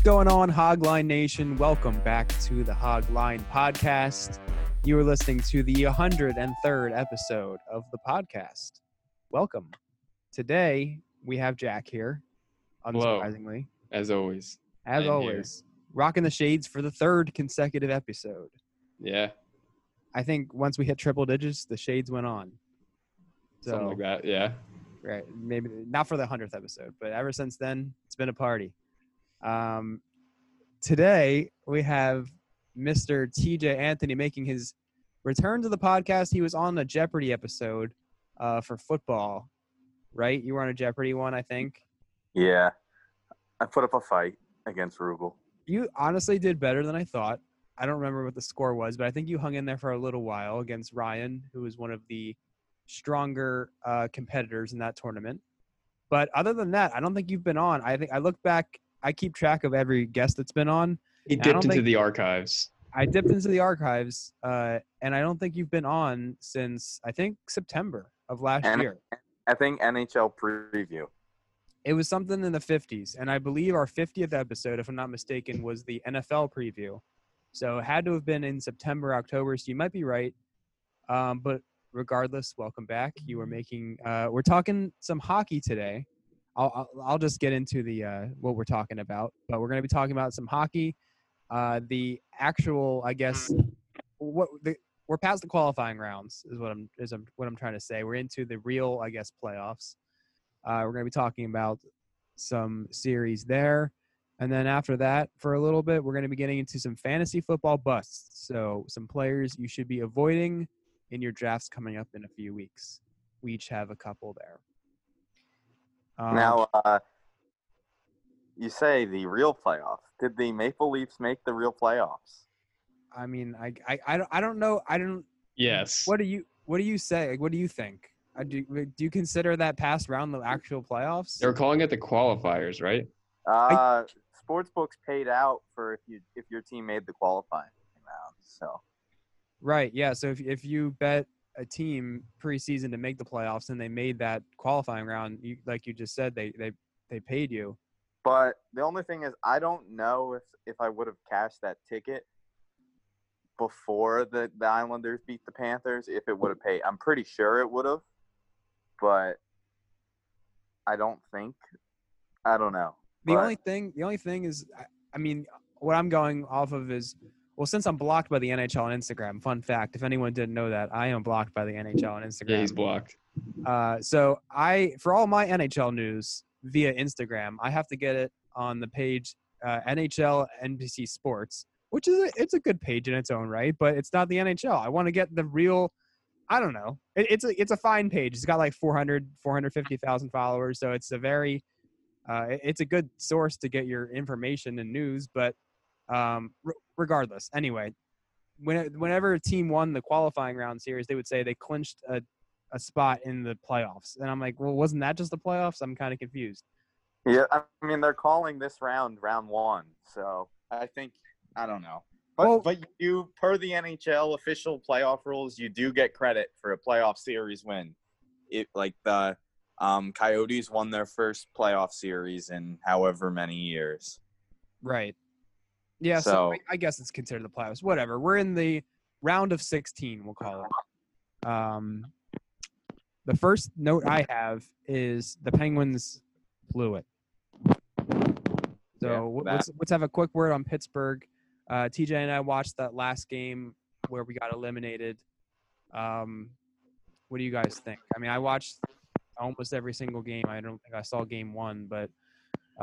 What's going on, Hogline Nation? Welcome back to the Hogline Podcast. You are listening to the 103rd episode of the podcast. Welcome. Today, we have Jack here, Hello. unsurprisingly, as always. as I'm here. always, rocking the shades for the third consecutive episode. Yeah, I think once we hit triple digits, the shades went on. So, something like that. Yeah. right, maybe not for the 100th episode, but ever since then, it's been a party. Um, today, we have Mr. TJ Anthony making his return to the podcast. He was on a Jeopardy episode uh, for football, right? You were on a Jeopardy one, I think. Yeah, I put up a fight against Rubel. You honestly did better than I thought. I don't remember what the score was, but I think you hung in there for a little while against Ryan, who was one of the stronger uh, competitors in that tournament. But other than that, I don't think you've been on. I think I look back. I keep track of every guest that's been on. He dipped into think- the archives. I dipped into the archives, uh, and I don't think you've been on since I think September of last And- year. I think NHL preview. It was something in the 50s, and I believe our 50th episode, if I'm not mistaken, was the NFL preview. So it had to have been in September, October. So you might be right. Um, but regardless, welcome back. You are making. Uh, we're talking some hockey today. I'll, I'll just get into the uh, what we're talking about, but we're going to be talking about some hockey. Uh, the actual, I guess, what the, we're past the qualifying rounds is what I'm is what I'm trying to say. We're into the real, I guess, playoffs. Uh, we're going to be talking about some series there. And then after that, for a little bit, we're going to be getting into some fantasy football busts. So, some players you should be avoiding in your drafts coming up in a few weeks. We each have a couple there. Um, now, uh, you say the real playoffs. Did the Maple Leafs make the real playoffs? I mean, I, I, I, don't, I don't know. I don't. Yes. What do you, what do you say? Like, what do you think? Uh, do, do you consider that past round the actual playoffs? They're calling it the qualifiers, right? Uh, sports books paid out for if you if your team made the qualifying round. So Right. Yeah. So if if you bet a team preseason to make the playoffs and they made that qualifying round, you like you just said, they they they paid you. But the only thing is, I don't know if if I would have cashed that ticket before the, the Islanders beat the Panthers, if it would have paid. I'm pretty sure it would have, but I don't think. I don't know. The But- only thing the only thing is, I, I mean, what I'm going off of is. Well, since I'm blocked by the NHL on Instagram, fun fact: if anyone didn't know that, I am blocked by the NHL on Instagram. Yeah, he's blocked. Uh, so I, for all my NHL news via Instagram, I have to get it on the page uh, NHL NBC Sports, which is a, it's a good page in its own right, but it's not the NHL. I want to get the real. I don't know. It, it's a it's a fine page. It's got like 400 450,000 followers, so it's a very uh, it's a good source to get your information and news. But um, regardless, anyway, when, whenever a team won the qualifying round series, they would say they clinched a a spot in the playoffs. And I'm like, well, wasn't that just the playoffs? I'm kind of confused. Yeah, I mean they're calling this round round one, so I think I don't know. But Well- but you per the NHL official playoff rules, you do get credit for a playoff series win. It like the um, Coyotes won their first playoff series in however many years. Right. Yeah. So, So- I, I guess it's considered the playoffs. Whatever. We're in the round of 16. We'll call it. Um, the first note I have is the Penguins blew it. So Yeah, let's let's have a quick word on Pittsburgh. Uh, TJ and I watched that last game where we got eliminated. Um, what do you guys think? I mean, I watched almost every single game. I don't think I saw game one, but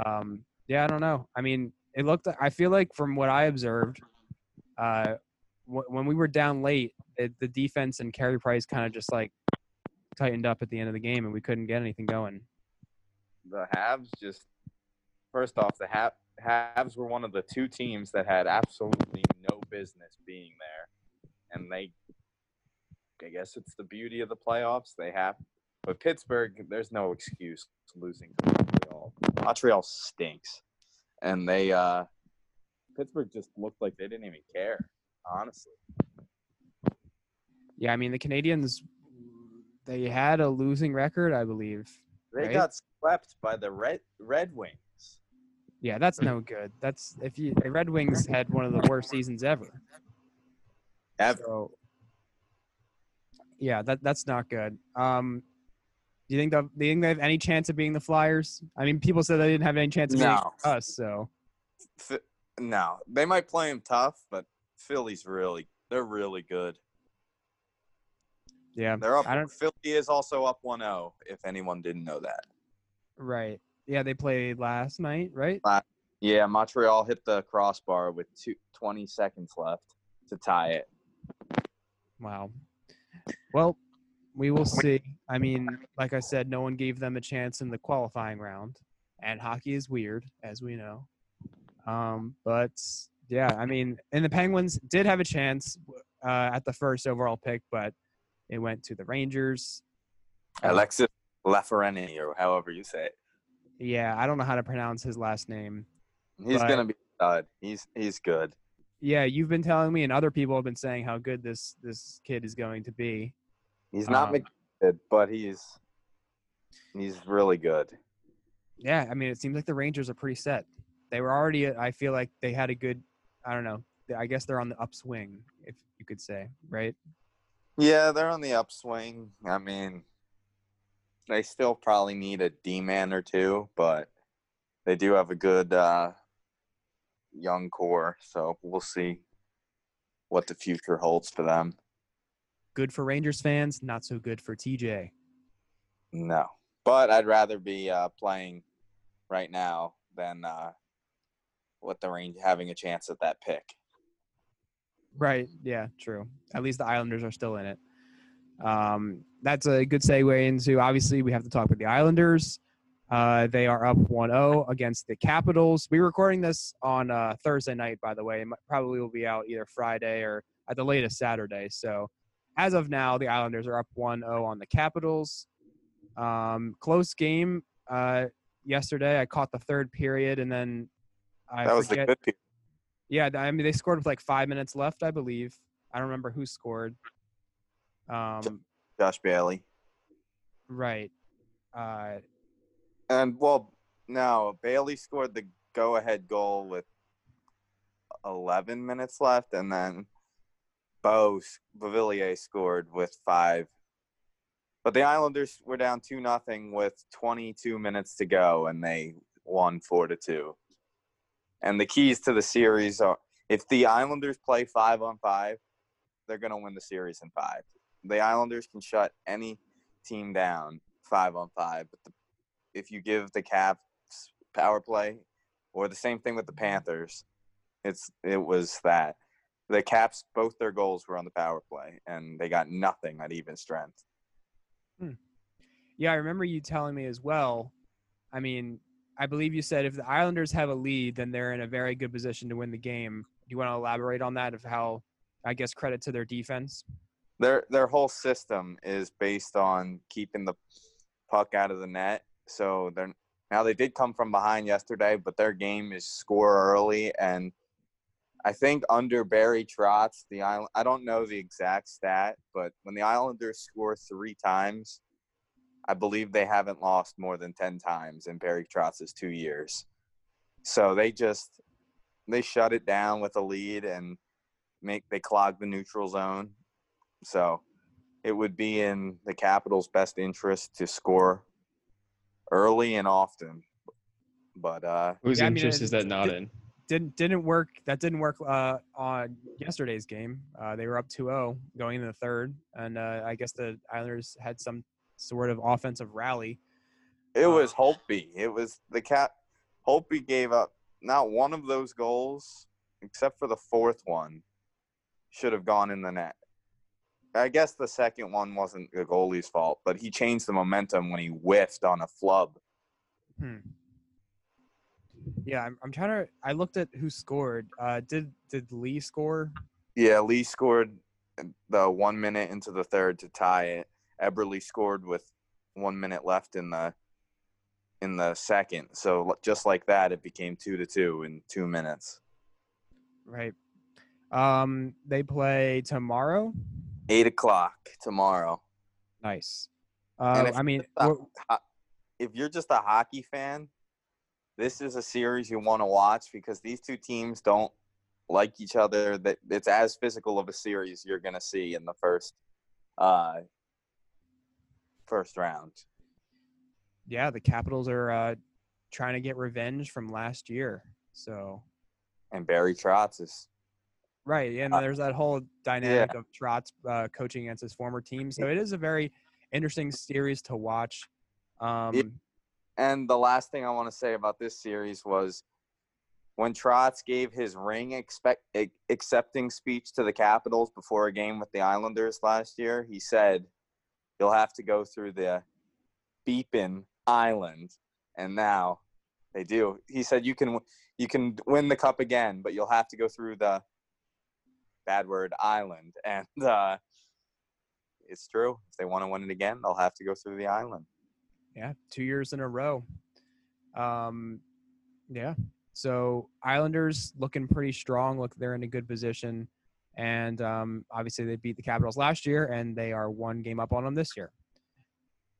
um, yeah, I don't know. I mean, it looked. I feel like from what I observed, uh, wh- when we were down late, it, the defense and Carey Price kind of just like tightened up at the end of the game, and we couldn't get anything going. The Habs just first off, the Hab, Habs were one of the two teams that had absolutely no business being there, and they. I guess it's the beauty of the playoffs. They have, but Pittsburgh, there's no excuse losing to Montreal. Montreal stinks, and they uh, Pittsburgh just looked like they didn't even care. Honestly, Yeah, I mean the Canadiens, they had a losing record, I believe. they Right. got swept by the Red Red Wings. Yeah, that's no good. That's if you the Red Wings had one of the worst seasons ever. Ever. So, yeah, that that's not good. Um, do you think the, do you think they have any chance of being the Flyers? I mean, people said they didn't have any chance of being us. So F- no, they might play him tough, but Philly's really they're really good. yeah, They're up. I don't Philly is also up 1-0. If anyone didn't know that. right. Yeah, they played last night, right? Yeah, Montreal hit the crossbar with two, 20 seconds left to tie it. Wow. Well, we will see. I mean, like I said, no one gave them a chance in the qualifying round, and hockey is weird, as we know. Um, but yeah, I mean, and the Penguins did have a chance uh, at the first overall pick, but it went to the Rangers. Alexis Lafreniere, or however you say it. Yeah, I don't know how to pronounce his last name. He's gonna be stud. He's he's good. Yeah, you've been telling me, and other people have been saying how good this this kid is going to be. He's not Um, McDavid, but he's he's really good. Yeah, I mean, it seems like the Rangers are pretty set. They were already. I feel like they had a good. I don't know. I guess they're on the upswing, if you could say, right? Yeah, they're on the upswing. I mean, they still probably need a D man or two, but they do have a good uh, young core. So we'll see what the future holds for them. Good for Rangers fans, not so good for TJ. No, but I'd rather be uh, playing right now than uh, with the range having a chance at that pick. Right. Yeah. True. At least the Islanders are still in it. Um, that's a good segue into. Obviously, we have to talk about the Islanders. Uh, they are up 1-0 against the Capitals. We're recording this on uh, Thursday night, by the way. It probably will be out either Friday or at the latest Saturday. So, as of now, the Islanders are up 1-0 on the Capitals. Um, close game uh, yesterday. I caught the third period, and then I that was forget. the good pick. Yeah, I mean they scored with like five minutes left, I believe. I don't remember who scored. Um, Josh Bailey. right. Uh, And well, now Bailey scored the go-ahead goal with 11 minutes left, and then Bo Beauvillier scored with five. But the Islanders were down two nothing with 22 minutes to go, and they won four to two. And the keys to the series are: if the Islanders play five on five, they're going to win the series in five. The Islanders can shut any team down five on five, but the if you give the Caps power play, or the same thing with the Panthers, it's it was that the Caps both their goals were on the power play, and they got nothing at even strength. Hmm. yeah, I remember you telling me as well. I mean, I believe you said if the Islanders have a lead, then they're in a very good position to win the game. Do you want to elaborate on that? Of how, I guess, credit to their defense. Their their whole system is based on keeping the puck out of the net. So they're now they did come from behind yesterday, but their game is score early and. I think under Barry Trotz, the island. I don't know the exact stat, but when the Islanders score three times, I believe they haven't lost more than ten times in Barry Trotz's two years. So they just they shut it down with a lead and make they clog the neutral zone. So it would be in the Capitals' best interest to score early and often. But uh, Whose Yeah, I mean, interest it- is that not in? Didn't didn't work. That didn't work uh, on yesterday's game. Uh, they were up 2-0 going into the third, and uh, I guess the Islanders had some sort of offensive rally. it Uh, was Holtby. It was the cat. Holtby gave up not one of those goals, except for the fourth one, should have gone in the net. I guess the second one wasn't the goalie's fault, but he changed the momentum when he whiffed on a flub. Hmm. Yeah, I'm, I'm trying to. I looked at who scored. Uh, did did Lee score? Yeah, Lee scored the one minute into the third to tie it. Eberle scored with one minute left in the in the second. So just like that, it became two to two in two minutes. Right. Um, they play tomorrow. Eight o'clock tomorrow. Nice. Uh, I mean, Uh, if you're just a hockey fan, this is a series you want to watch because these two teams don't like each other. That it's as physical of a series you're going to see in the first uh, first round. Yeah, the Capitals are uh, trying to get revenge from last year. So And Barry Trotz is right, and Uh, there's that whole dynamic of Trotz uh, coaching against his former team. So it is a very interesting series to watch. Um, And the last thing I want to say about this series was when Trotz gave his ring expect, accepting speech to the Capitals before a game with the Islanders last year, he said, You'll have to go through the beepin island. And now they do. He said, You can you can win the cup again, but you'll have to go through the bad word island. And uh, it's true. If they want to win it again, they'll have to go through the island. Yeah, two years in a row. Um, yeah. So Islanders looking pretty strong. Look, they're in a good position, and um, obviously they beat the Capitals last year, and they are one game up on them this year.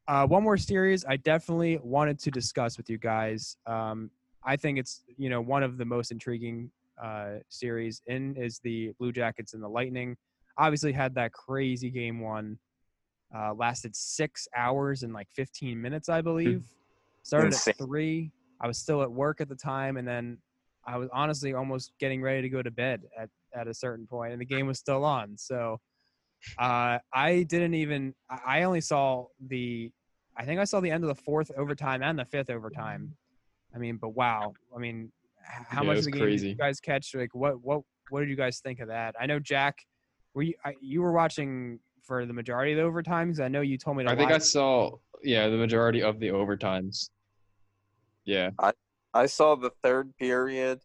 Uh, one more series I definitely wanted to discuss with you guys. Um, I think it's you know one of the most intriguing uh, series in is the Blue Jackets and the Lightning. Obviously had that crazy game one uh, lasted six hours and like 15 minutes, I believe. Started Insane. at three. I was still at work at the time, and then I was honestly almost getting ready to go to bed at, at a certain point, and the game was still on. So uh, I didn't even. I only saw the. I think I saw the end of the fourth overtime and the fifth overtime. I mean, but wow. I mean, how Yeah, much of the game did you guys catch? Like, what what what did you guys think of that? I know Jack. Were you I, you were watching for the majority of the overtimes? I know you told me to I think I saw yeah the majority of the overtimes. Yeah, I I saw the third period,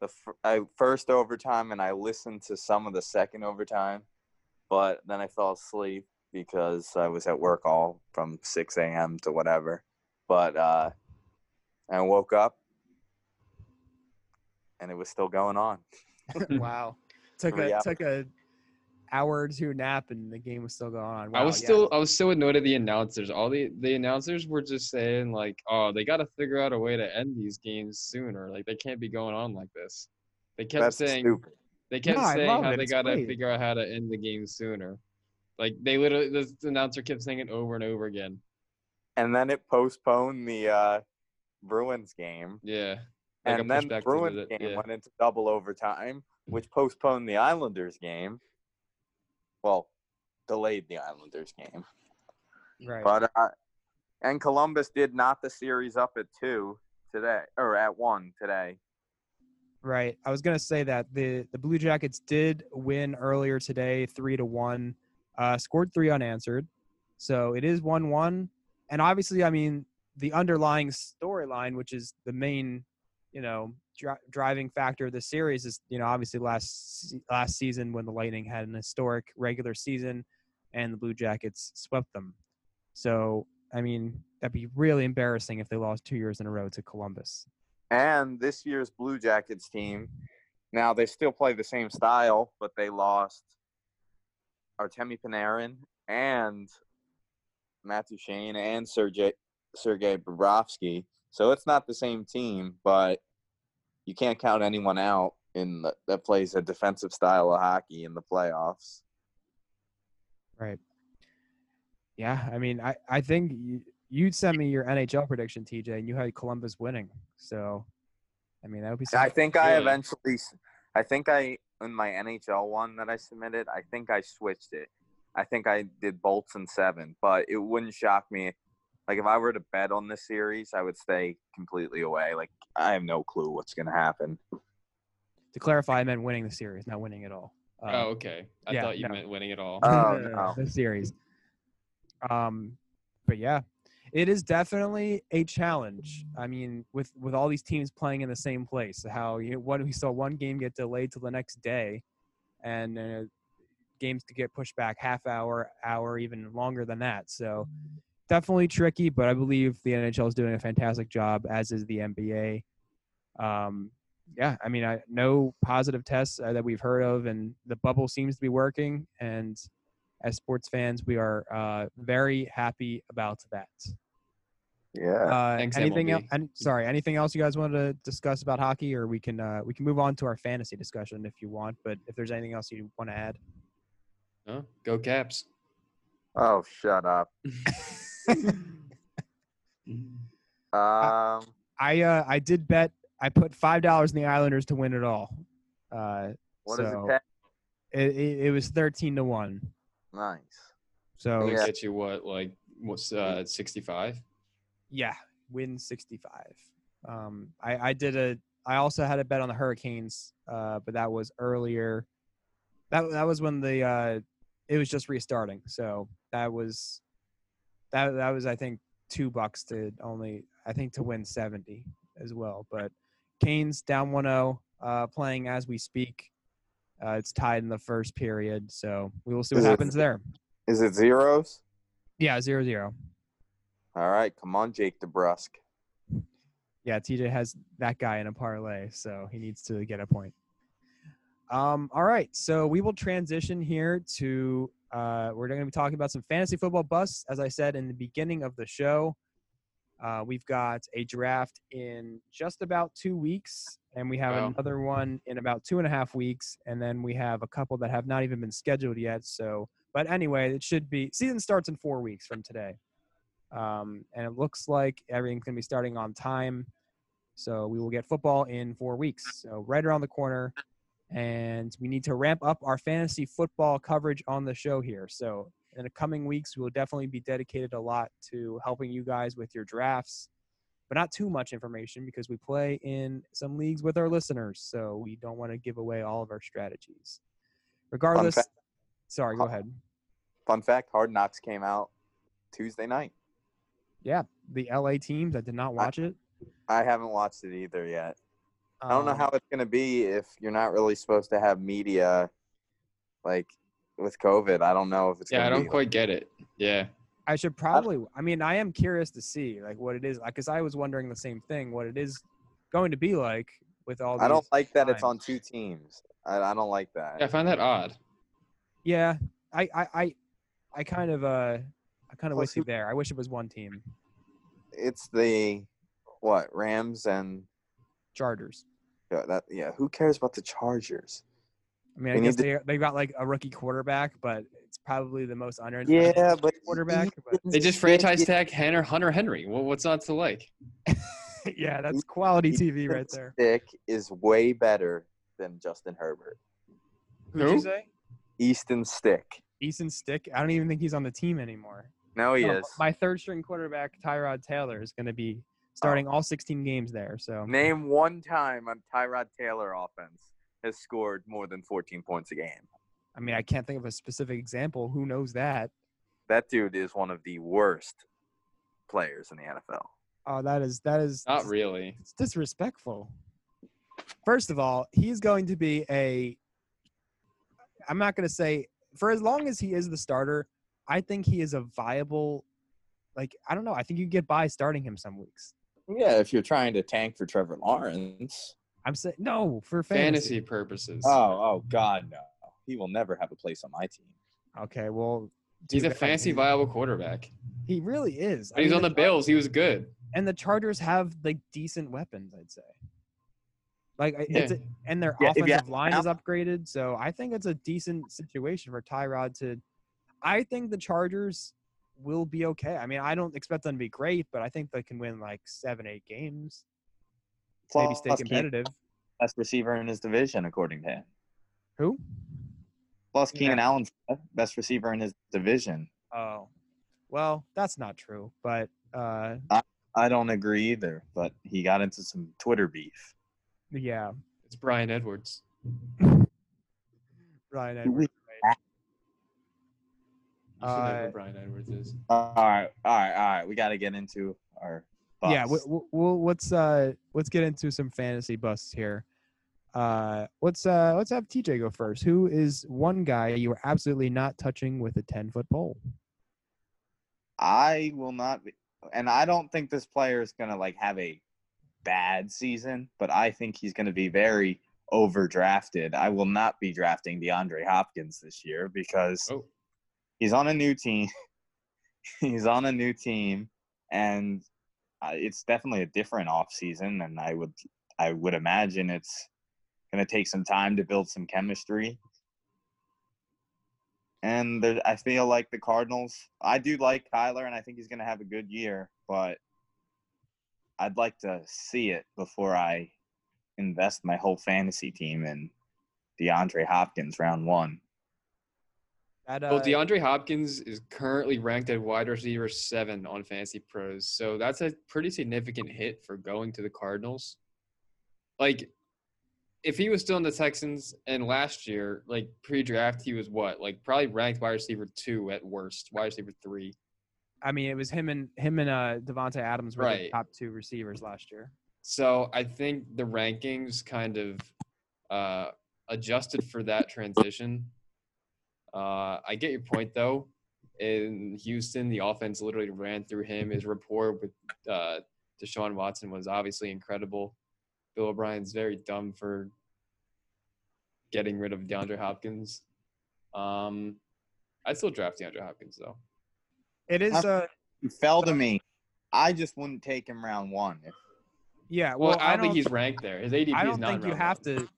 the f- I, first overtime, and I listened to some of the second overtime, but then I fell asleep because I was at work all from 6 a.m. to whatever. But uh, I woke up, and it was still going on. wow. Took a hours. took a hour or two nap and the game was still going on. I Wow, was yeah. still I was still annoyed at the announcers. All the the announcers were just saying like, oh, they got to figure out a way to end these games sooner. Like they can't be going on like this. They kept That's saying stupid. they kept No, saying how it. they It's got to great. figure out how to end the game sooner. Like they literally the announcer kept saying it over and over again. And then it postponed the uh, Bruins game. Yeah. They got and then back Bruins game yeah. went into double overtime, which postponed the Islanders game. Well, delayed the Islanders game. right. But uh, and Columbus did not the series up at two today, or at one today. Right. I was gonna say that the the Blue Jackets did win earlier today, three to one. Uh, scored three unanswered, so it is one one. And obviously, I mean, the underlying storyline, which is the main, you know, dri- driving factor of the series, is you know obviously last last season when the Lightning had an historic regular season, and the Blue Jackets swept them. So I mean, that'd be really embarrassing if they lost two years in a row to Columbus. And this year's Blue Jackets team, now they still play the same style, but they lost Artemi Panarin and Matt Duchene and Sergey Sergei Bobrovsky. So it's not the same team, but you can't count anyone out in the, that plays a defensive style of hockey in the playoffs. Right. Yeah, I mean, I I think you, you'd send me your NHL prediction, TJ, and you had Columbus winning. So, I mean, that would be. I think I Really? eventually, I think I in my NHL one that I submitted, I think I switched it. I think I did Bolts and seven, but it wouldn't shock me. Like if I were to bet on this series, I would stay completely away. Like I have no clue what's gonna happen. To clarify, I meant winning the series, not winning at all. Um, oh, okay. I yeah, thought you no. meant winning it all. Oh, the, no. the series. Um, but yeah, it is definitely a challenge. I mean, with with all these teams playing in the same place, how you what we saw one game get delayed till the next day, and uh, games to get pushed back half hour, hour, even longer than that. So definitely tricky, but I believe the NHL is doing a fantastic job, as is the NBA. Um, yeah, I mean, I no positive tests uh, that we've heard of, and the bubble seems to be working. And as sports fans, we are uh, very happy about that. Yeah. Uh, Thanks, anything else? Any, sorry, anything else you guys want to discuss about hockey, or we can uh, we can move on to our fantasy discussion if you want. But if there's anything else you want to add, Huh? Go Caps. Oh, shut up. Um, I uh, I did bet. I put five dollars in the Islanders to win it all. Uh, what does so- it it, it, it was thirteen to one. Nice. So It'll Yeah. get you what, like what's uh 65? yeah, win sixty five. Um, I I did a. I also had a bet on the Hurricanes, uh, but that was earlier. That that was when the uh, it was just restarting. So that was that that was I think two bucks to only I think to win seventy as well. But Canes down 1-0, uh, playing as we speak. Uh, it's tied in the first period, so we will see what Is it- happens there. Is it zeros? Yeah, zero zero. All right, come on, Jake DeBrusk. Yeah, TJ has that guy in a parlay, so he needs to get a point. Um, all right, so we will transition here to uh, we're going to be talking about some fantasy football busts. As I said in the beginning of the show, uh, we've got a draft in just about two weeks, and we have Wow. another one in about two and a half weeks, and then we have a couple that have not even been scheduled yet. So, but anyway, it should be season starts in four weeks from today, um, and it looks like everything's going to be starting on time. So we will get football in four weeks. So right around the corner. And we need to ramp up our fantasy football coverage on the show here. So in the coming weeks, we will definitely be dedicated a lot to helping you guys with your drafts, but not too much information because we play in some leagues with our listeners. So we don't want to give away all of our strategies. Regardless, fact- sorry, go ahead. Fun fact: Hard Knocks came out Tuesday night. Yeah, the LA teams. I did not watch it. I haven't watched it either yet. I don't know Um, how it's gonna be if you're not really supposed to have media, like with COVID. I don't know if it's. Yeah, I gonna don't be, quite get it. Yeah. I should probably. I mean, I am curious to see like what it is, because I was wondering the same thing, what it is going to be like with all. These I don't like that it's on two teams. I, I don't like that. Yeah, I find that odd. Yeah, I, I, I, I kind of, uh, I kind of wish with you there. I wish it was one team, It's the what Rams and Chargers. yeah, that. Yeah, who cares about the Chargers? I mean, I We guess need they they got like a rookie quarterback, but it's probably the most under Yeah, but quarterback. But They just franchise tag Hunter Hunter Henry. Well, what's not to like? yeah, that's quality TV right there. Stick is way better than Justin Herbert. Who'd you say? Easton Stick. Easton Stick. I don't even think he's on the team anymore. No, he No, is. My third string quarterback, Tyrod Taylor, is going to be starting all 16 games there. So Name one time on Tyrod Taylor offense has scored more than 14 points a game. I mean, I can't think of a specific example. Who knows that? That dude is one of the worst players in the NFL. Oh, that is that is Not really. it's disrespectful. First of all, he's going to be a. I'm not going to say for as long as he is the starter. I think he is a viable. Like I don't know. I think you get by starting him some weeks. Yeah, if you're trying to tank for Trevor Lawrence. I'm saying no for Fantasy fantasy. purposes. Oh, oh God, no. He will never have a place on my team. Okay, well, He's a bad. fantasy viable quarterback. He really is. But he's mean, on the Char- Bills. He was good. and the Chargers have like decent weapons. I'd say. Like I- it's a, and their Yeah, offensive have- line is upgraded, so I think it's a decent situation for Tyrod to. I think the Chargers will be okay. I mean, I don't expect them to be great, but I think they can win like seven, eight games. Maybe stay Plus, Keenan- competitive. best receiver in his division, according to him. Who? Plus, Yeah. Keenan Allen's best receiver in his division. Oh, well, that's not true. But uh, I don't agree either, but he got into some Twitter beef. yeah, It's Brian Edwards. Ryan Who Edwards. You should know Uh, who Brian Edwards is. All right, all right, all right. We got to get into our. yeah we, busts. we, we'll let's uh let's get into some fantasy busts here uh let's uh let's have tj go first who is one guy you are absolutely not touching with a 10 foot pole I will not be, and I don't think this player is gonna like have a bad season, but I think he's gonna be very overdrafted. I will not be drafting DeAndre Hopkins this year because Oh. He's on a new team. he's on a new team, and uh, it's definitely a different off season, and I would I would imagine it's going to take some time to build some chemistry. And there, I feel like the Cardinals. I do like Kyler, and I think he's going to have a good year, but I'd like to see it before I invest my whole fantasy team in DeAndre Hopkins round one. Well, uh, DeAndre Hopkins is currently ranked at wide receiver seven on Fantasy Pros, so that's a pretty significant hit for going to the Cardinals. Like, if he was still in the Texans and last year, like pre-draft, he was what, like probably ranked wide receiver two at worst, wide receiver three. I mean, it was him and him and uh, Davante Adams were the top two receivers last year. So I think the rankings kind of uh, adjusted for that transition. Uh, I get your point though. In Houston, the offense literally ran through him. His rapport with uh, Deshaun Watson was obviously incredible. Bill O'Brien's very dumb for getting rid of DeAndre Hopkins. Um, I'd still draft DeAndre Hopkins though. It is, uh, He fell to me. I just wouldn't take him round one. If, yeah. Well, Well, I don't think he's ranked there. His ADP is not. I is don't think you have one. to.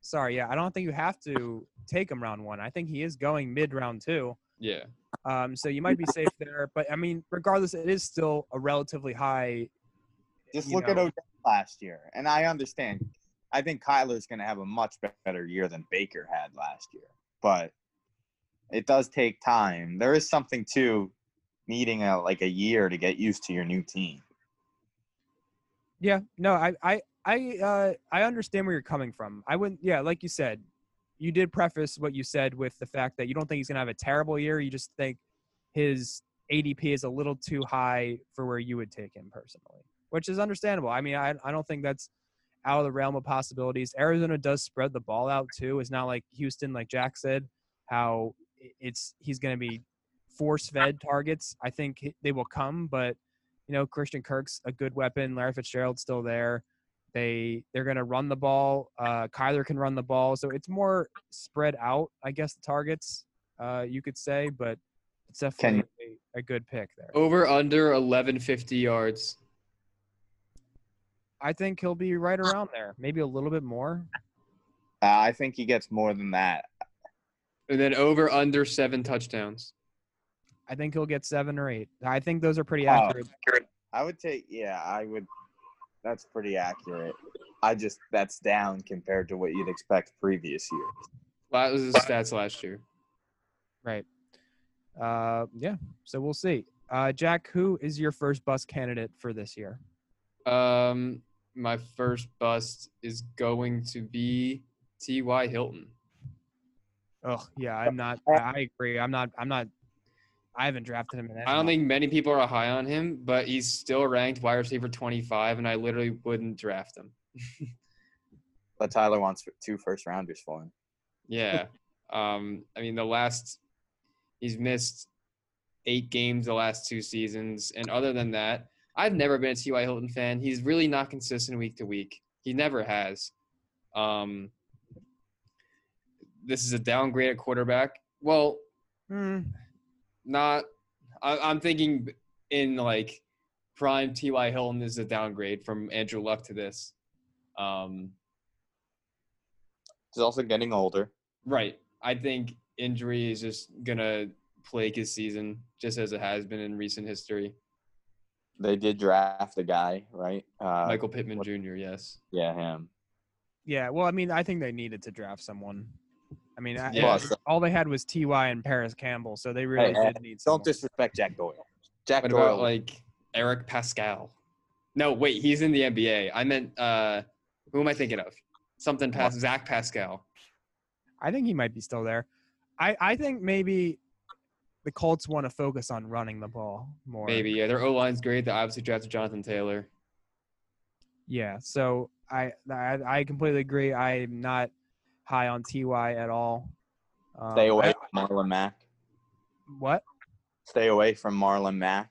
Sorry, yeah, I don't think you have to take him round one. I think he is going mid round two. Yeah. Um, so you might be safe there. But I mean, regardless, it is still a relatively high. just you look at know, Odell last year, and I understand. I think Kyler's going to have a much better year than Baker had last year, but it does take time. There is something to needing a like a year to get used to your new team. Yeah, no, I, I, I, uh, I understand where you're coming from. I wouldn't. Yeah, like you said, you did preface what you said with the fact that you don't think he's gonna have a terrible year. You just think his ADP is a little too high for where you would take him personally, which is understandable. I mean, I, I don't think that's out of the realm of possibilities. Arizona does spread the ball out too. It's not like Houston, like Jack said, how it's he's going to be force fed targets. I think they will come, but you know, Christian Kirk's a good weapon. Larry Fitzgerald's still there. They they're going to run the ball. Uh, Kyler can run the ball, so it's more spread out, I guess. The targets, uh, you could say, but it's definitely a, a good pick there. Over under 1150 yards. I think he'll be right around there, maybe a little bit more. Uh, I think he gets more than that. And then over under seven touchdowns. I think he'll get seven or eight. I think those are pretty accurate. Oh. accurate. I would take. Yeah, I would. That's pretty accurate. I just that's down compared to what you'd expect previous years. That was his stats last year. Right. Uh, yeah. So we'll see. Uh, Jack, who is your first bus candidate for this year? Um, my first bust is going to be T.Y. Hilton. Oh, yeah. I'm not. I I agree. I'm not. I'm not. I haven't drafted him in. I don't think many people are high on him, but he's still ranked wide receiver 25, and I literally wouldn't draft him. But Tyler wants two first rounders for him. Yeah. Um, I mean, the last, he's missed eight games the last two seasons. And other than that, I've never been a T.Y. Hilton fan. He's really not consistent week to week. He never has. Um, this is a downgrade at quarterback. Well, Hmm. Not, I, I'm thinking in like prime T.Y. Hilton is a downgrade from Andrew Luck to this. Um, He's also getting older. Right. I think injury is just gonna plague his season, just as it has been in recent history. They did draft a guy, right? Uh, Michael Pittman what- Jr. Yes. Yeah, him. Yeah. Well, I mean, I think they needed to draft someone. I mean, I, Yeah. I- all they had was Ty and Parris Campbell, so they really Hey, did need. Don't Someone. disrespect Jack Doyle. Jack What Doyle. about like Eric Paschall? No, wait, he's in the NBA. I meant uh, who am I thinking of? Something past Zach Pascal. I think he might be still there. I I think maybe the Colts want to focus on running the ball more. Maybe. Yeah, their O line's great. They obviously drafted Jonathan Taylor. Yeah. So I I, I completely agree. I'm not high on Ty at all. Um, Stay away I- from Marlon Mack. what? Stay away from Marlon Mack.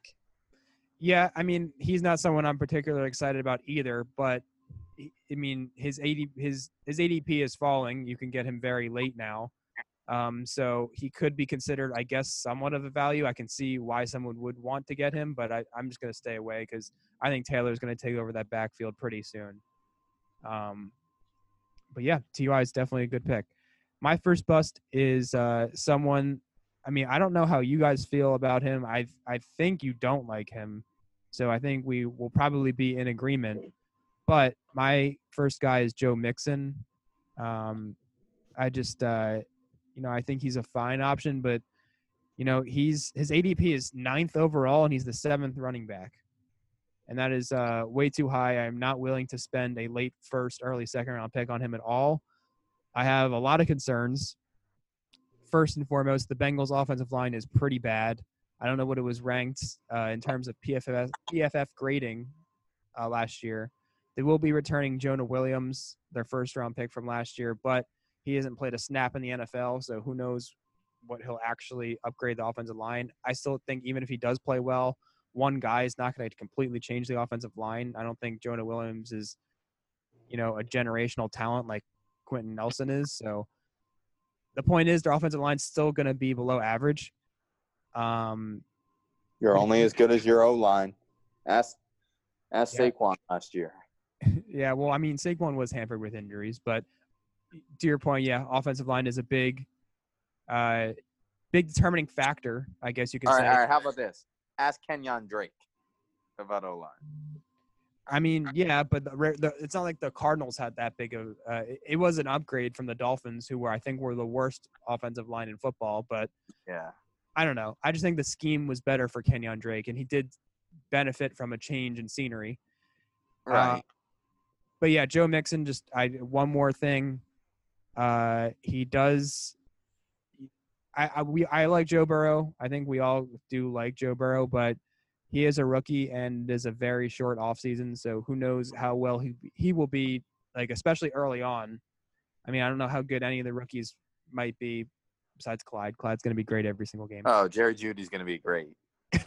Yeah, I mean, he's not someone I'm particularly excited about either. But I mean, his AD, his his ADP is falling. You can get him very late now. Um, so he could be considered, I guess, somewhat of a value. I can see why someone would want to get him, but I, I'm just going to stay away because I think Taylor's going to take over that backfield pretty soon. Um, but yeah, Ty is definitely a good pick. My first bust is uh, someone. I mean, I don't know how you guys feel about him. I I think you don't like him, so I think we will probably be in agreement. But my first guy is Joe Mixon. Um, I just, uh, you know, I think he's a fine option, but you know, he's his ADP is ninth overall, and he's the seventh running back, and that is uh, way too high. I'm not willing to spend a late first, early second round pick on him at all. I have a lot of concerns. First and foremost, the Bengals' offensive line is pretty bad. I don't know what it was ranked uh, in terms of PFF, PFF grading uh, last year. They will be returning Jonah Williams, their first round pick from last year, but he hasn't played a snap in the NFL, so who knows what he'll actually upgrade the offensive line. I still think even if he does play well, one guy is not going to completely change the offensive line. I don't think Jonah Williams is, you know, a generational talent like Quenton Nelson is. So the point is their offensive line's still going to be below average. Um, You're only as good as your O line. Ask ask Yeah. Saquon last year. yeah, well, I mean, Saquon was hampered with injuries, but to your point, yeah, offensive line is a big, uh, big determining factor, I guess you could All say. right, all right. How about this? Ask Kenyon Drake about O line. I mean, yeah, but the, the, it's not like the Cardinals had that big of. Uh, it, it was an upgrade from the Dolphins, who were I think were the worst offensive line in football. But Yeah. I don't know. I just think the scheme was better for Kenyon Drake, and he did benefit from a change in scenery. Uh, Right. but yeah, Joe Mixon. Just I one more thing. Uh, he does. I, I we I like Joe Burrow. I think we all do like Joe Burrow, but he is a rookie and is a very short offseason, so who knows how well he he will be like especially early on. I mean, I don't know how good any of the rookies might be besides Clyde. Clyde's going to be great every single game. oh, Jerry Jeudy's gonna be great.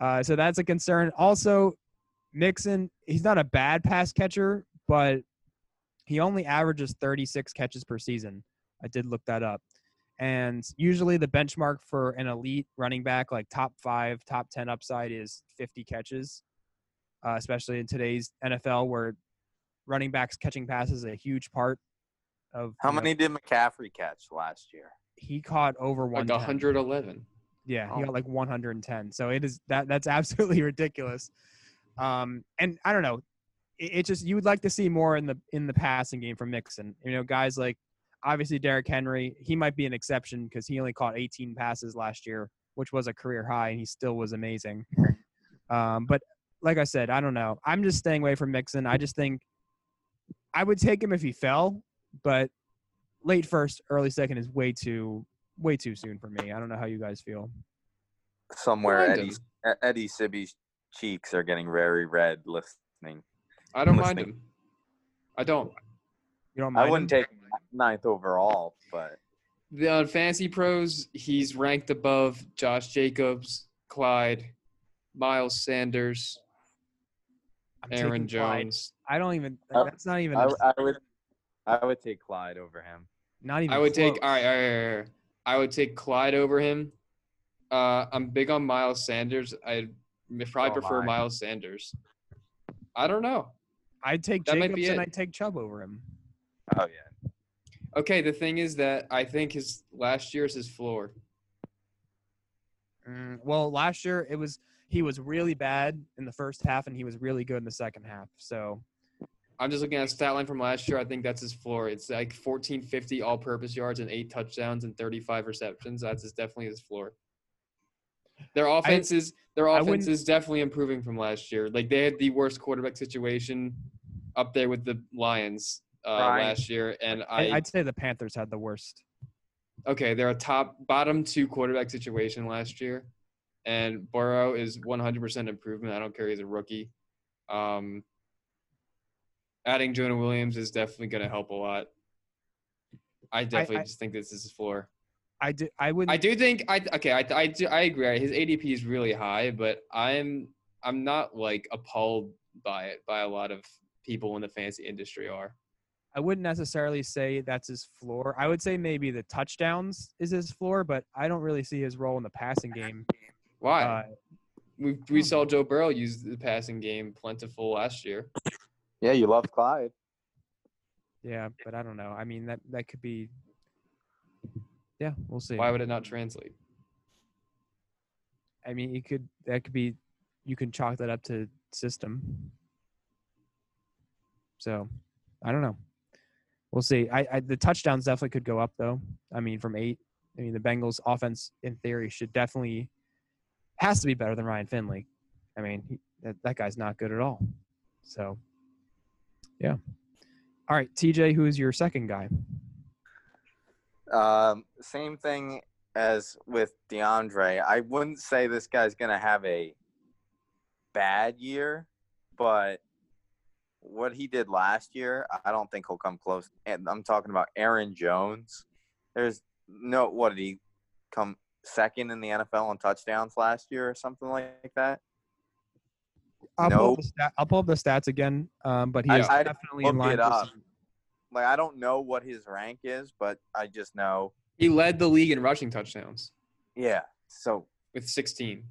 uh, so that's a concern. Also, Mixon, he's not a bad pass catcher, but he only averages 36 catches per season. I did look that up. And usually the benchmark for an elite running back, like top five, top 10 upside, is 50 catches, uh, especially in today's NFL where running backs catching passes is a huge part of How you know, many did McCaffrey catch last year? he caught over Like 111. Yeah, he Oh. got like 110. So it is that that's absolutely ridiculous. Um, and I don't know, it, it just you would like to see more in the in the passing game from Mixon. You know, guys like obviously Derrick Henry, he might be an exception because he only caught 18 passes last year, which was a career high, and he still was amazing. Um, but like I said, I don't know. I'm just staying away from Mixon. I just think I would take him if he fell, but late first, early second is way too way too soon for me. I don't know how you guys feel. Somewhere Mind Eddie. Eddie Sibby's cheeks are getting very red listening. I don't mind him. I don't. You don't mind I wouldn't him? take him ninth overall, but The on Fantasy Pros, he's ranked above Josh Jacobs, Clyde, Miles Sanders, I'm Aaron taking Clyde. Jones. I don't even. I- that's not even. I, a- I would I would take Clyde over him. not even. I would take close. all right, all right, all right, all right. I would take Clyde over him. Uh, I'm big on Miles Sanders. I probably So am prefer I. Miles Sanders. I don't know. I'd take that might Jacobs be and. I'd take Chubb over him. Oh yeah. Okay, the thing is that I think his last year is his floor. Mm, well, last year it was he was really bad in the first half and he was really good in the second half. So I'm just looking at his stat line from last year. I think that's his floor. It's like 1450 all-purpose yards and eight touchdowns and 35 receptions. That's his, definitely his floor. Their offense is their I offense is definitely improving from last year. Like they had the worst quarterback situation up there with the Lions uh, last year, and I, I I'd say the Panthers had the worst. okay, they're a top bottom two quarterback situation last year, and Burrow is 100% improvement. I don't care; he's a rookie. Um, adding Jonah Williams is definitely going to help a lot. I definitely I- just think this is his floor. I do. I wouldn't. I do think I okay. I I, do, I agree. His ADP is really high, but I'm I'm not like appalled by it by a lot of people in the fantasy industry are. I wouldn't necessarily say that's his floor. I would say maybe the touchdowns is his floor, but I don't really see his role in the passing game. Why? Uh, we we saw Joe Burrow use the passing game plentiful last year. Yeah, you love Clyde. yeah, but I don't know. I mean that that could be. Yeah, we'll see. Why would it not translate? I mean, you could that could be, you can chalk that up to system. So, I don't know. We'll see. I, I the touchdowns definitely could go up though. I mean, from eight. I mean, the Bengals offense in theory should definitely has to be better than Ryan Finley. I mean, he, that that guy's not good at all. So, yeah. All right, TJ, who is your second guy? Um, same thing as with DeAndre. I wouldn't say this guy's gonna have a bad year, but what he did last year, I don't think he'll come close. And I'm talking about Aaron Jones. There's no what did he come second in the NFL in touchdowns last year or something like that? I'll, pull, No. up the stat, I'll pull up the stats again, um, but he's I- I'd definitely in line. up. Like I don't know what his rank is, but I just know. He led the league in rushing touchdowns Yeah. So with 16.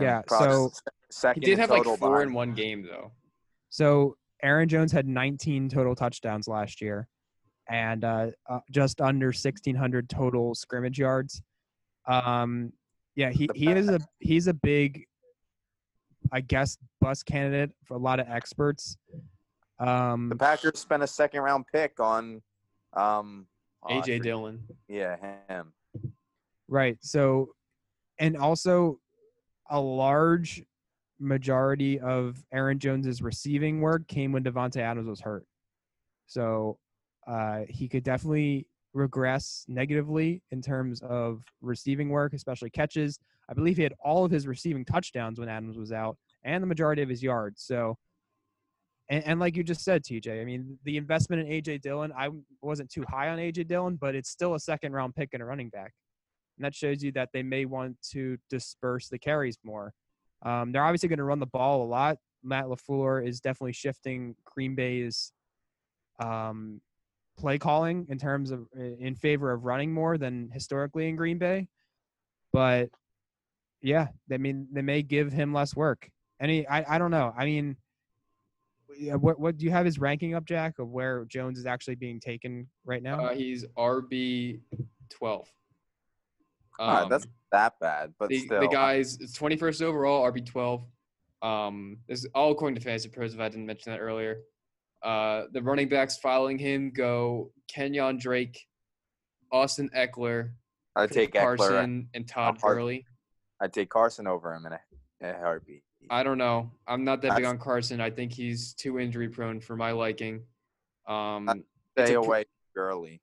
Yeah, so- second He did in have like total four in one game though. So Aaron Jones had 19 total touchdowns last year, and uh, uh, just under 1,600 total scrimmage yards. Um, yeah, he, he is a he's a big, I guess, bus candidate for a lot of experts. Um, The Packers spent a second round pick on um oh, AJ forget- Dillon. Yeah, him. Right. So, and also a large majority of Aaron Jones's receiving work came when Davante Adams was hurt. So, uh, he could definitely regress negatively in terms of receiving work, especially catches. I believe he had all of his receiving touchdowns when Adams was out and the majority of his yards. So, and, and like you just said, TJ, I mean, the investment in AJ Dillon, I wasn't too high on AJ Dillon, but it's still a second round pick and a running back. And that shows you that they may want to disperse the carries more. Um, they're obviously going to run the ball a lot. Matt LaFleur is definitely shifting Green Bay's um, play calling in terms of in favor of running more than historically in Green Bay. But yeah, I mean, they may give him less work. Any, I, I don't know. I mean, what, what do you have his ranking up, Jack, of where Jones is actually being taken right now? Uh, he's RB 12. Alright, that's Um, that bad, but the, still. the guys it's 21st overall rb 12 um this is all according to fantasy pros if i didn't mention that earlier uh the running backs following him go kenyon drake austin ekeler Chris take Ekeler. carson and todd hard- Gurley. I'd take Carson over him in a, in a heartbeat. i don't know i'm not that big on carson i think he's too injury prone for my liking um Stay a pr- away early.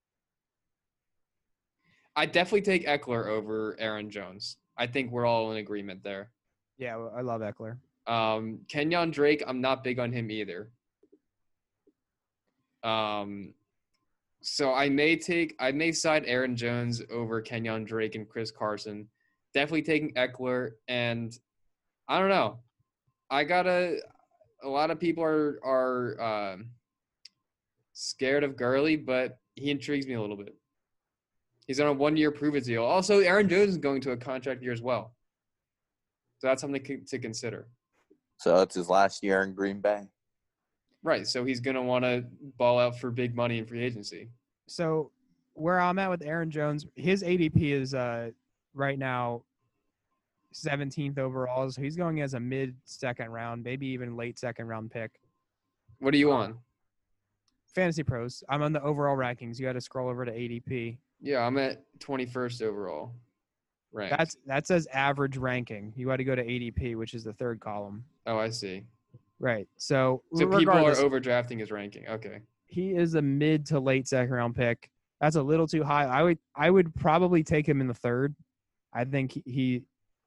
I definitely take ekeler over aaron jones i think we're all in agreement there yeah, I love Ekeler. Um, Kenyon Drake, I'm not big on him either. Um, so I may take, I may side Aaron Jones over Kenyon Drake and Chris Carson. Definitely taking Ekeler, and I don't know. I gotta. A lot of people are are um scared of Gurley, but he intrigues me a little bit. He's on a one-year prove-it deal. Also, Aaron Jones is going to a contract year as well, so that's something to to consider. So it's his last year in Green Bay. Right. So he's going to want to ball out for big money in free agency. so where I'm at with Aaron Jones, his ADP is uh, right now 17th overall. So he's going as a mid second round, maybe even late second round pick. What are you on? Fantasy Pros. I'm on the overall rankings. You got to scroll over to ADP. Yeah, I'm at 21st overall. Right. That's that says average ranking. You got to go to ADP, which is the third column. oh, I see. Right. So, So people are regardless, overdrafting his ranking. Okay. he is a mid to late second round pick. That's a little too high. I would I would probably take him in the third. I think he, he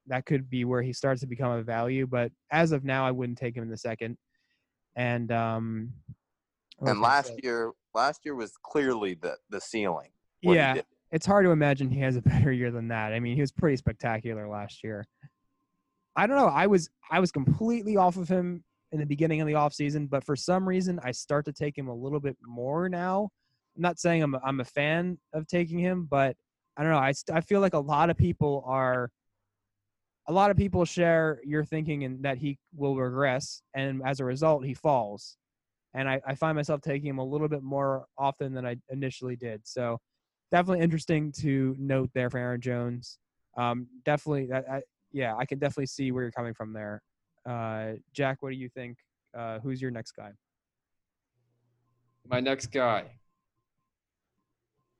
that could be where he starts to become a value, but as of now, I wouldn't take him in the second. And um, And last year, last year was clearly the the ceiling. Yeah, it's hard to imagine he has a better year than that. I mean, he was pretty spectacular last year. I don't know. I was I was completely off of him in the beginning of the offseason, but for some reason I start to take him a little bit more now. I'm not saying I'm I'm a fan of taking him, but I don't know. I st- I feel like a lot of people are a lot of people share your thinking and that he will regress and as a result he falls. And I, I find myself taking him a little bit more often than I initially did. So definitely interesting to note there for Aaron Jones. Um, definitely, I, I, yeah, I can definitely see where you're coming from there. Uh, Jack, what do you think? Uh, who's your next guy? My next guy.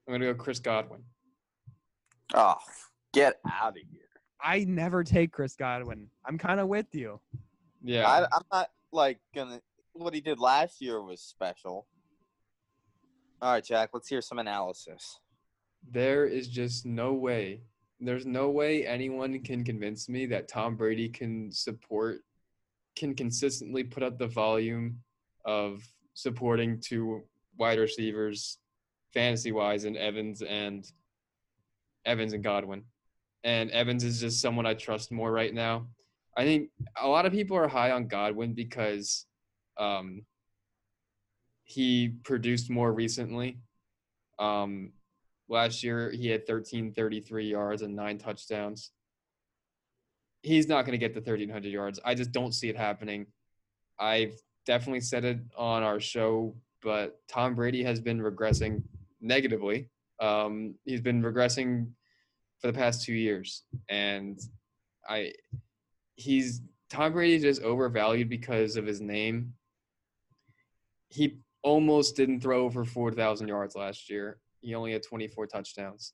I'm gonna go Chris Godwin. Oh, get out of here. I never take Chris Godwin. I'm kind of with you. Yeah. I, I'm not like gonna. What he did last year was special. All right, Jack. Let's hear some analysis. There is just no way. There's no way anyone can convince me that Tom Brady can support, can consistently put up the volume of supporting two wide receivers, fantasy wise, in Evans and Evans and Godwin. And Evans is just someone I trust more right now. I think a lot of people are high on Godwin because um, he produced more recently. Um, last year he had 1333 yards and nine touchdowns. He's not going to get the 1300 yards. I just don't see it happening. I've definitely said it on our show, but Tom Brady has been regressing negatively. Um, he's been regressing for the past two years, and I he's Tom Brady is just overvalued because of his name. He almost didn't throw for 4,000 yards last year. He only had 24 touchdowns.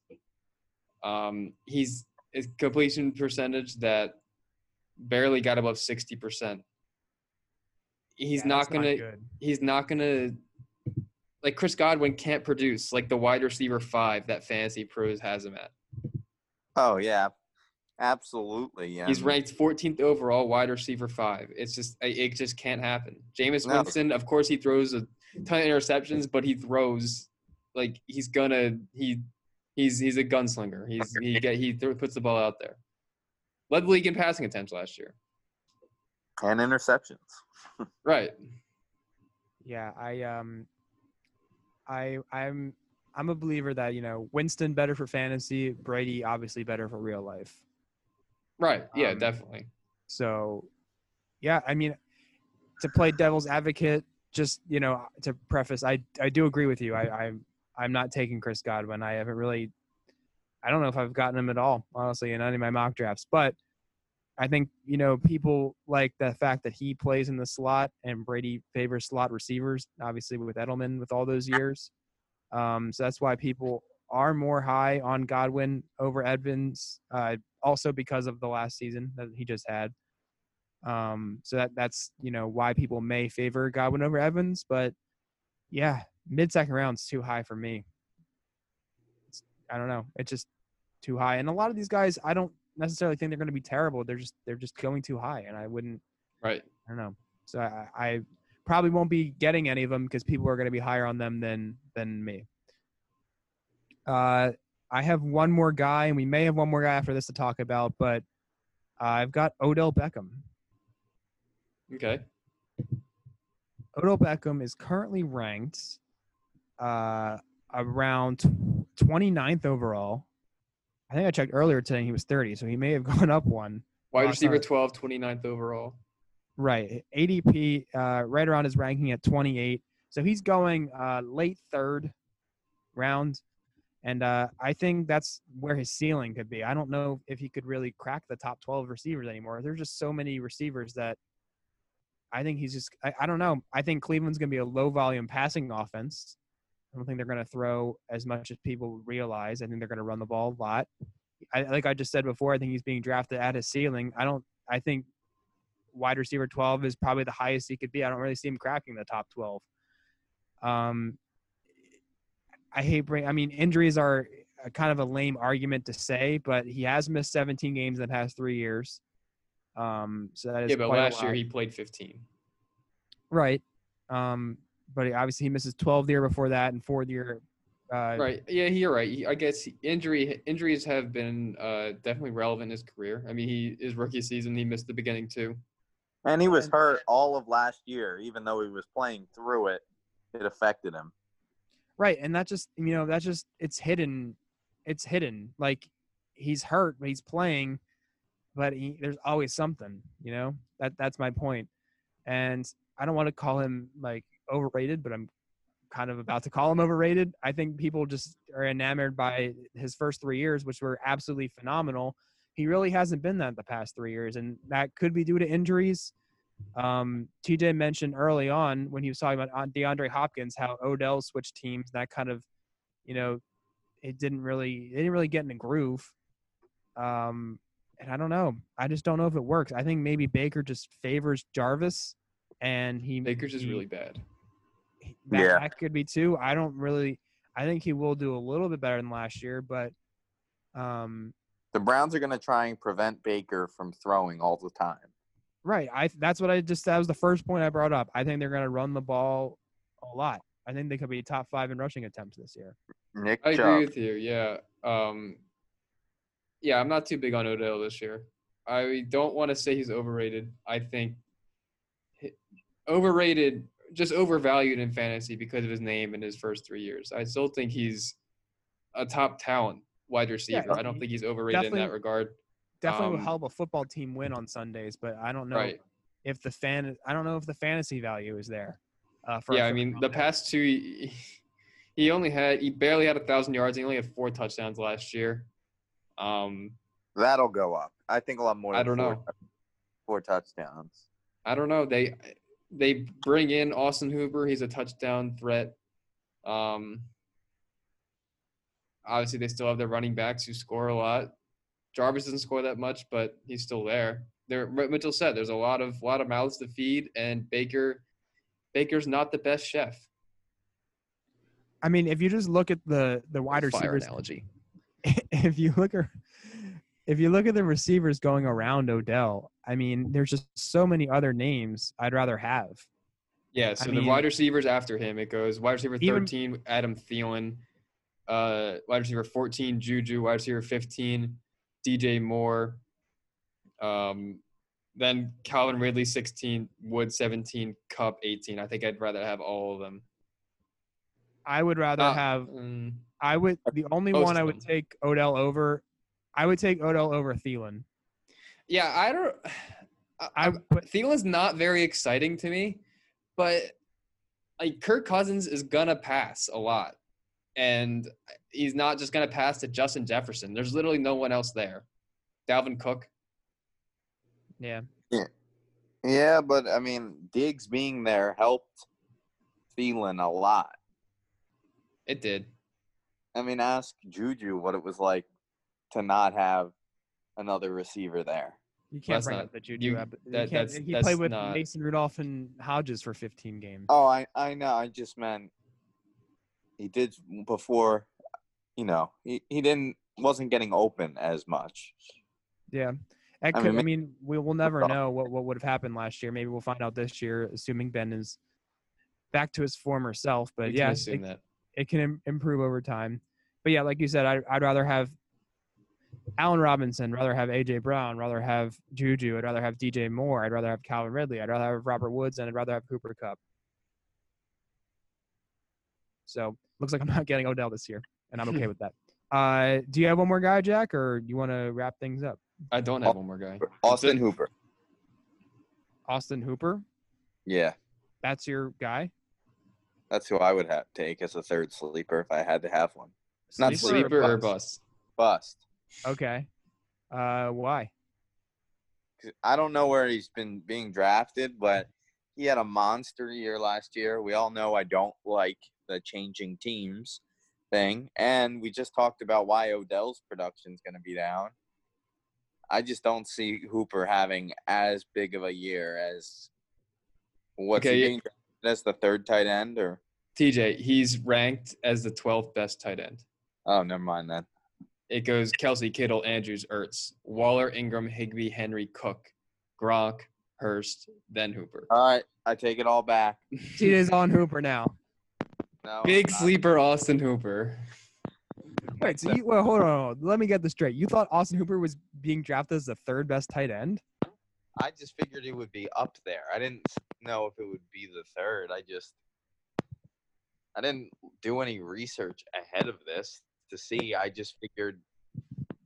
Um, he's a completion percentage that barely got above 60%. He's Yeah, not gonna. good. he's not gonna. Like Chris Godwin can't produce like the wide receiver five that Fantasy Pros has him at. Oh yeah, absolutely. Yeah. He's ranked 14th overall, wide receiver five. It's just it it just can't happen. Jameis No. Winston, of course, he throws a ton of interceptions, but he throws like he's gonna he he's he's a gunslinger. He's he get he throw, puts the ball out there. Led the league in passing attempts last year. and interceptions. Right. Yeah, I um, I I'm I'm a believer that you know Winston better for fantasy, Brady obviously better for real life. Right. Yeah, Um, definitely. So, yeah, I mean, to play devil's advocate, just you know, to preface, I I do agree with you. I I'm I'm not taking Chris Godwin. I haven't really, I don't know if I've gotten him at all, honestly, in any of my mock drafts. But I think you know people like the fact that he plays in the slot and Brady favors slot receivers, obviously with Edelman with all those years. Um, so that's why people are more high on Godwin over Evans. Uh, also because of the last season that he just had. Um, so that that's you know why people may favor Godwin over Evans, but yeah, mid second round's too high for me. It's, I don't know, it's just too high, and a lot of these guys, I don't necessarily think they're going to be terrible. They're just they're just going too high, and I wouldn't, Right. I don't know. So I, I probably won't be getting any of them because people are going to be higher on them than than me. Uh, I have one more guy, and we may have one more guy after this to talk about, but uh, I've got Odell Beckham. Okay. Odell Beckham is currently ranked uh, around tw- 29th overall. I think I checked earlier today he was 30, so he may have gone up one. Wide receiver sorry. 12, 29th overall. Right. ADP uh, right around his ranking at 28. So he's going uh, late third round. And uh, I think that's where his ceiling could be. I don't know if he could really crack the top 12 receivers anymore. There's just so many receivers that I think he's just, I, I don't know. I think Cleveland's going to be a low volume passing offense. I don't think they're going to throw as much as people realize. I think they're going to run the ball a lot. I, like I just said before, I think he's being drafted at his ceiling. I don't, I think wide receiver 12 is probably the highest he could be. I don't really see him cracking the top 12. Um, I hate bring. I mean, injuries are a kind of a lame argument to say, but he has missed 17 games in the past three years. Um, so that is Yeah, but last year he played 15. right. Um, but obviously he misses 12 the year before that and four the year. Uh, Right. Yeah, you're right. He- I guess injury injuries have been uh, definitely relevant in his career. I mean, he his rookie season he missed the beginning too. And he was hurt all of last year, even though he was playing through it. It affected him. Right, and that just you know that just it's hidden, it's hidden. Like he's hurt, but he's playing, but he, there's always something. You know that that's my point, and I don't want to call him like overrated, but I'm kind of about to call him overrated. I think people just are enamored by his first three years, which were absolutely phenomenal. He really hasn't been that the past three years, and that could be due to injuries. Um, TJ mentioned early on when he was talking about DeAndre Hopkins how Odell switched teams. That kind of, you know, it didn't really, it didn't really get in a groove. Um, and I don't know. I just don't know if it works. I think maybe Baker just favors Jarvis, and he Baker's just he- really bad. That, Yeah. that could be too. I don't really. I think he will do a little bit better than last year, but um, The Browns are going to try and prevent Baker from throwing all the time. right. I that's what I just that was the first point I brought up. I think they're going to run the ball a lot. I think they could be top five in rushing attempts this year. Nick I Chubb. agree with you. Yeah. Um, yeah, I'm not too big on Odell this year. I don't want to say he's overrated. I think hi- overrated, just overvalued in fantasy because of his name in his first three years. I still think he's a top talent wide receiver. I don't think he's overrated in that regard. Definitely will Um, help a football team win on Sundays, but I don't know Right. if the fan. I don't know if the fantasy value is there. Uh, for a Yeah, I mean, the past two, he- he only had, he barely had a thousand yards. He only had four touchdowns last year. Um, That'll go up. I think a lot have more I don't four, know. four touchdowns. I don't know. They they bring in Austin Hooper. He's a touchdown threat. Um, obviously, they still have their running backs who score a lot. Jarvis doesn't score that much, but he's still there. There, what Mitchell said, there's a lot of lot of mouths to feed, and Baker, Baker's not the best chef. I mean, if you just look at the the wide Fire receivers, analogy. if you look at if you look at the receivers going around Odell, I mean, there's just so many other names I'd rather have. Yeah, so the mean- wide receivers after him, it goes wide receiver Even- 13, Adam Thielen, uh, wide receiver 14, Juju, wide receiver 15, DJ Moore, um, then Calvin Ridley 16, Wood 17, Kupp 18. I think I'd rather have all of them. I would rather Uh, have. mm, I would. The only one I would them. take Odell over. I would take Odell over Thielen. Yeah, I don't. I, I I, but Thielen's not very exciting to me, but like Kirk Cousins is gonna pass a lot, and he's not just gonna pass to Justin Jefferson. There's literally no one else there. Dalvin Cook. Yeah. yeah, Yeah, but I mean, Diggs being there helped Thielen a lot. It did. I mean, ask Juju what it was like to not have another receiver there. you can't that's bring not- up the Juju. you- ep- you that- can't- that's- he that's played with not- Mason Rudolph and Hodges for 15 games. Oh, I I know. I just meant he did before. You know, he, he didn't wasn't getting open as much. Yeah. I, I could, mean, I mean, we will never know what, what would have happened last year. Maybe we'll find out this year, assuming Ben is back to his former self. But We can yeah, it, it can im- improve over time. But yeah, like you said, I, I'd rather have Allen Robinson, rather have AJ Brown, rather have Juju, I'd rather have DJ Moore, I'd rather have Calvin Ridley, I'd rather have Robert Woods, and I'd rather have Cooper Kupp. So looks like I'm not getting Odell this year, and I'm okay with that. Uh, do you have one more guy, Jack, or you want to wrap things up? I don't have one more guy. Austin. Hooper. Austin Hooper, Yeah, that's your guy. that's who I would have take as a third sleeper if I had to have one. Not Sleeper or Sleeper or bust? bust? Okay. Uh, why? I don't know where he's been being drafted, but he had a monster year last year. We all know I don't like the changing teams thing, and we just talked about why Odell's production is going to be down. I just don't see Hooper having as big of a year as what's Okay, he being drafted as the third tight end or TJ, he's ranked as the 12th best tight end. oh never mind then. It goes Kelce, Kittle, Andrews, Ertz, Waller, Ingram, Higbee, Henry, Cook, Gronk, Hurst, then Hooper. All right, I take it all back. He is on Hooper now. No, Big sleeper Austin Hooper. Wait, so you, well, hold on, hold on. Let me get this straight. You thought Austin Hooper was being drafted as the third best tight end? I just figured it would be up there. I didn't know if it would be the third. I just I didn't do any research ahead of this to see. I just figured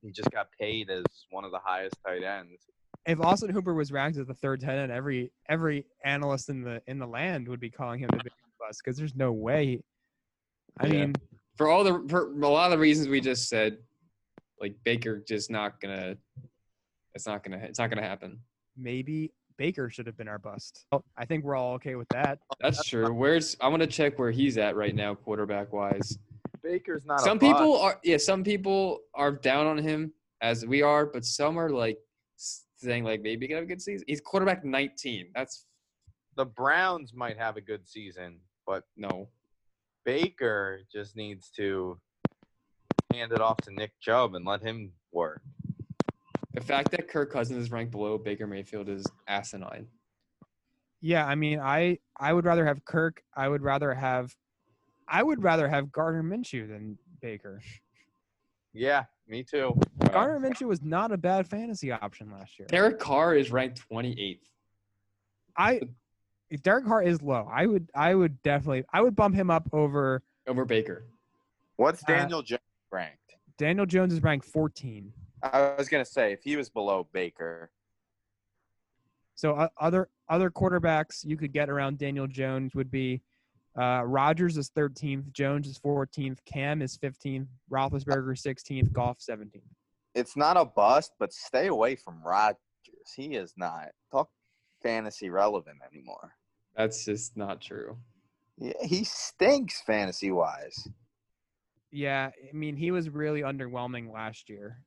he just got paid as one of the highest tight ends. If Austin Hooper was ranked as the third tight end, every every analyst in the in the land would be calling him the big bust because there's no way. I Yeah. mean, For all the for a lot of the reasons we just said, like Baker just not gonna. It's not gonna. It's not gonna happen. maybe Baker should have been our bust. I think we're all okay with that. That's true. Where's I want to check where he's at right now, quarterback wise. Baker's not. Some a people bust. are yeah, some people are down on him as we are, but some are like saying like maybe he can have a good season. He's quarterback 19. That's The Browns might have a good season, but no. Baker just needs to hand it off to Nick Chubb and let him work. The fact that Kirk Cousins is ranked below Baker Mayfield is asinine. Yeah, I mean, I I would rather have Kirk. I would rather have, I would rather have Gardner Minshew than Baker. Yeah, me too. Wow. Gardner Minshew was not a bad fantasy option last year. Derek Carr is ranked 28th. I, if Derek Carr is low, I would I would definitely I would bump him up over over Baker. What's Uh, Daniel Jones ranked? Daniel Jones is ranked 14. I was gonna say if he was below Baker, So uh, other other quarterbacks you could get around Daniel Jones would be uh, Rodgers is 13th, Jones is 14th, Cam is 15th, Roethlisberger 16th, Goff 17th. it's not a bust, but stay away from Rodgers. He is not talk fantasy relevant anymore. That's just not true. Yeah, he stinks fantasy wise. Yeah, I mean he was really underwhelming last year.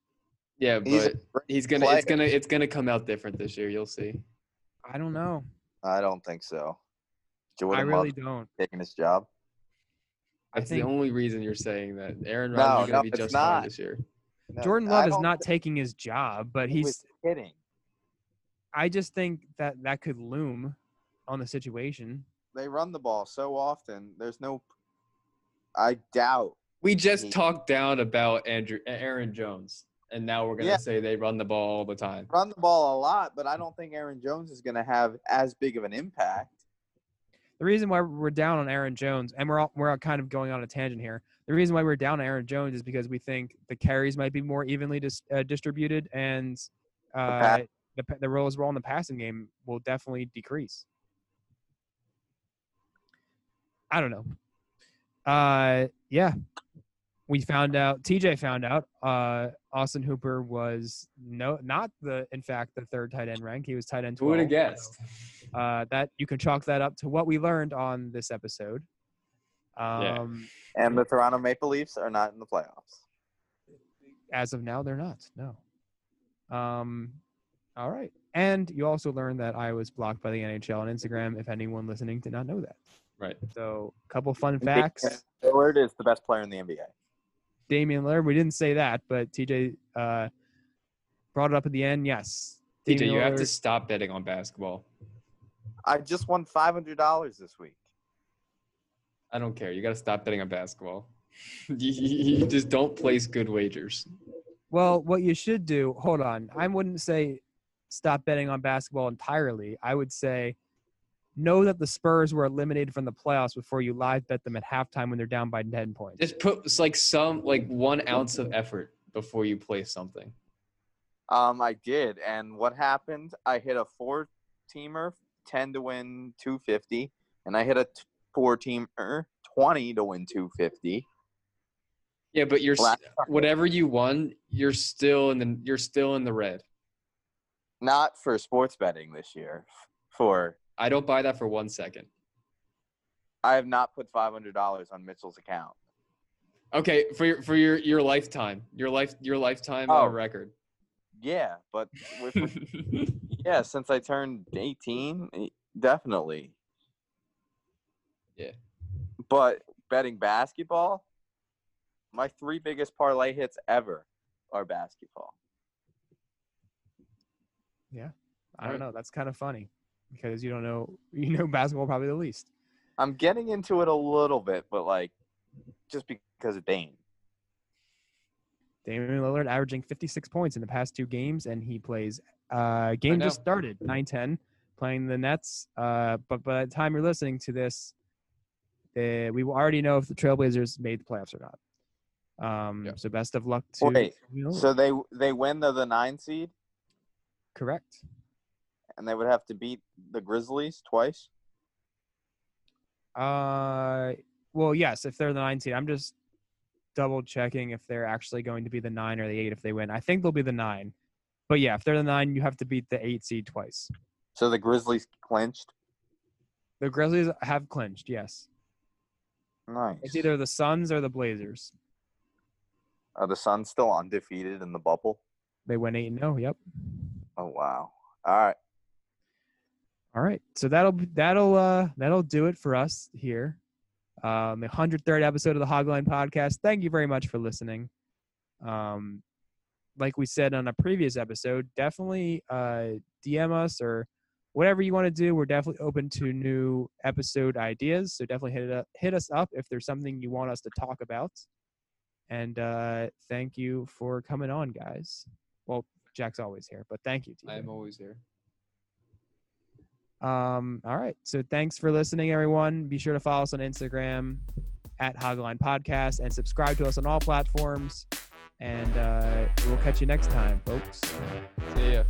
Yeah, but great he's gonna it's gonna it's gonna come out different this year. You'll see. I don't know. I don't think so. Jordan I really Love don't. taking his job. I That's think the only reason you're saying that. Aaron No, Rodgers is gonna no, be just not. fine this year. No, Jordan Love is don't taking his job, but he he's kidding. I just think that that could loom on the situation. They run the ball so often. There's no. I doubt. We just He- talked down about Andrew Aaron Jones, and now we're gonna Yeah. say they run the ball all the time. Run the ball a lot, but I don't think Aaron Jones is going to have as big of an impact. The reason why we're down on Aaron Jones, and we're all, we're all kind of going on a tangent here. The reason why we're down on Aaron Jones is because we think the carries might be more evenly dis, uh, distributed, and uh, pass- the pa- the roles role in the passing game will definitely decrease. I don't know. Uh, yeah, we found out. TJ found out. Uh, Austin Hooper was no, not the in fact the third tight end rank. He was tight end. Who would have 12. guessed? Uh, that you can chalk that up to what we learned on this episode. Yeah. Um, And the Toronto Maple Leafs are not in the playoffs. As of now, they're not. No. Um, all right. And you also learned that I was blocked by the NHL on Instagram. If anyone listening did not know that, Right. so a couple fun facts. Lillard is the best player in the NBA. Damian Lillard. We didn't say that, but TJ uh, brought it up at the end. Yes. TJ, Damian you have to stop betting on basketball. I just won five hundred dollars this week. I don't care. You got to stop betting on basketball. you, just don't place good wagers. Well, what you should do, hold on. I wouldn't say stop betting on basketball entirely. I would say know that the Spurs were eliminated from the playoffs before you live bet them at halftime when they're down by 10 points. Just put like some like one ounce of effort before you play something. Um, I did, and what happened? I hit a four teamer 10 to win 250, and I hit a t- four team 20 to win 250. Yeah, but you're whatever you won, you're still in the you're still in the red. Not for sports betting this year. For I don't buy that for one second. I have not put five hundred dollars on Mitchell's account. Okay, for your for your your lifetime, your life your lifetime oh. uh, record. Yeah, but yeah, since I turned eighteen, eh, definitely. Yeah. But betting basketball, my three biggest parlay hits ever are basketball. Yeah. I don't know. That's kind of funny because you don't know you know basketball probably the least. I'm getting into it a little bit, but like just because of Dane. Damian Lillard averaging 56 points in the past two games, and he plays. Uh, game just started 9-10, playing the Nets. Uh, but by the time you're listening to this, eh, we will already know if the Trailblazers made the playoffs or not. Um, Yep. So best of luck to. Wait, Damian Lillard. So they they win the, the nine seed, correct. and they would have to beat the Grizzlies twice. Uh, well, yes, if they're the nine seed, I'm just double checking if they're actually going to be the nine or the eight if they win. I think they'll be the nine, but yeah, if they're the nine, you have to beat the eight seed twice. So the Grizzlies clinched. The Grizzlies have clinched. Yes, Nice. it's either the Suns or the Blazers. Are the Suns still undefeated in the bubble? They went eight and zero. Yep. Oh wow! All right. All right, so that'll be- that'll uh that'll do it for us here. Um, the 103rd episode of the Hogline Podcast. Thank you very much for listening. Um, like we said on a previous episode, definitely uh DM us or whatever you want to do. We're definitely open to new episode ideas. So definitely hit it up, hit us up if there's something you want us to talk about. And uh, thank you for coming on, guys. Well, Jack's always here, but thank you. I'm always here. Um, all right. So thanks for listening, everyone. Be sure to follow us on Instagram at Hogline Podcast and subscribe to us on all platforms. And uh, we'll catch you next time, folks. See ya.